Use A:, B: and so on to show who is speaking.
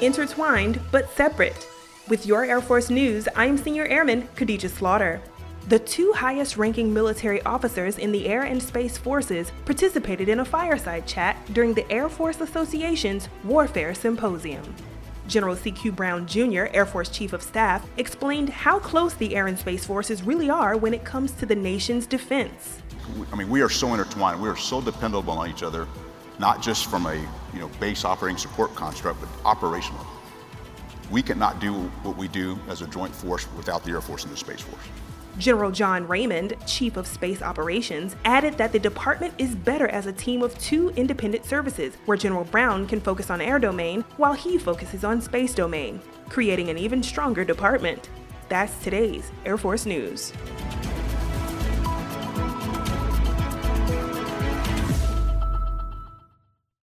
A: intertwined but separate. With your Air Force News, I'm Senior Airman Khadija Slaughter. The two highest ranking military officers in the Air and Space Forces participated in a fireside chat during the Air Force Association's Warfare Symposium. General C.Q. Brown Jr., Air Force Chief of Staff, explained how close the Air and Space Forces really are when it comes to the nation's defense.
B: I mean, we are so intertwined, we are so dependable on each other, not just from a you know, base operating support construct, but operational. We cannot do what we do as a joint force without the Air Force and the Space Force.
A: General John Raymond, Chief of Space Operations, added that the department is better as a team of two independent services, where General Brown can focus on air domain while he focuses on space domain, creating an even stronger department. That's today's Air Force News.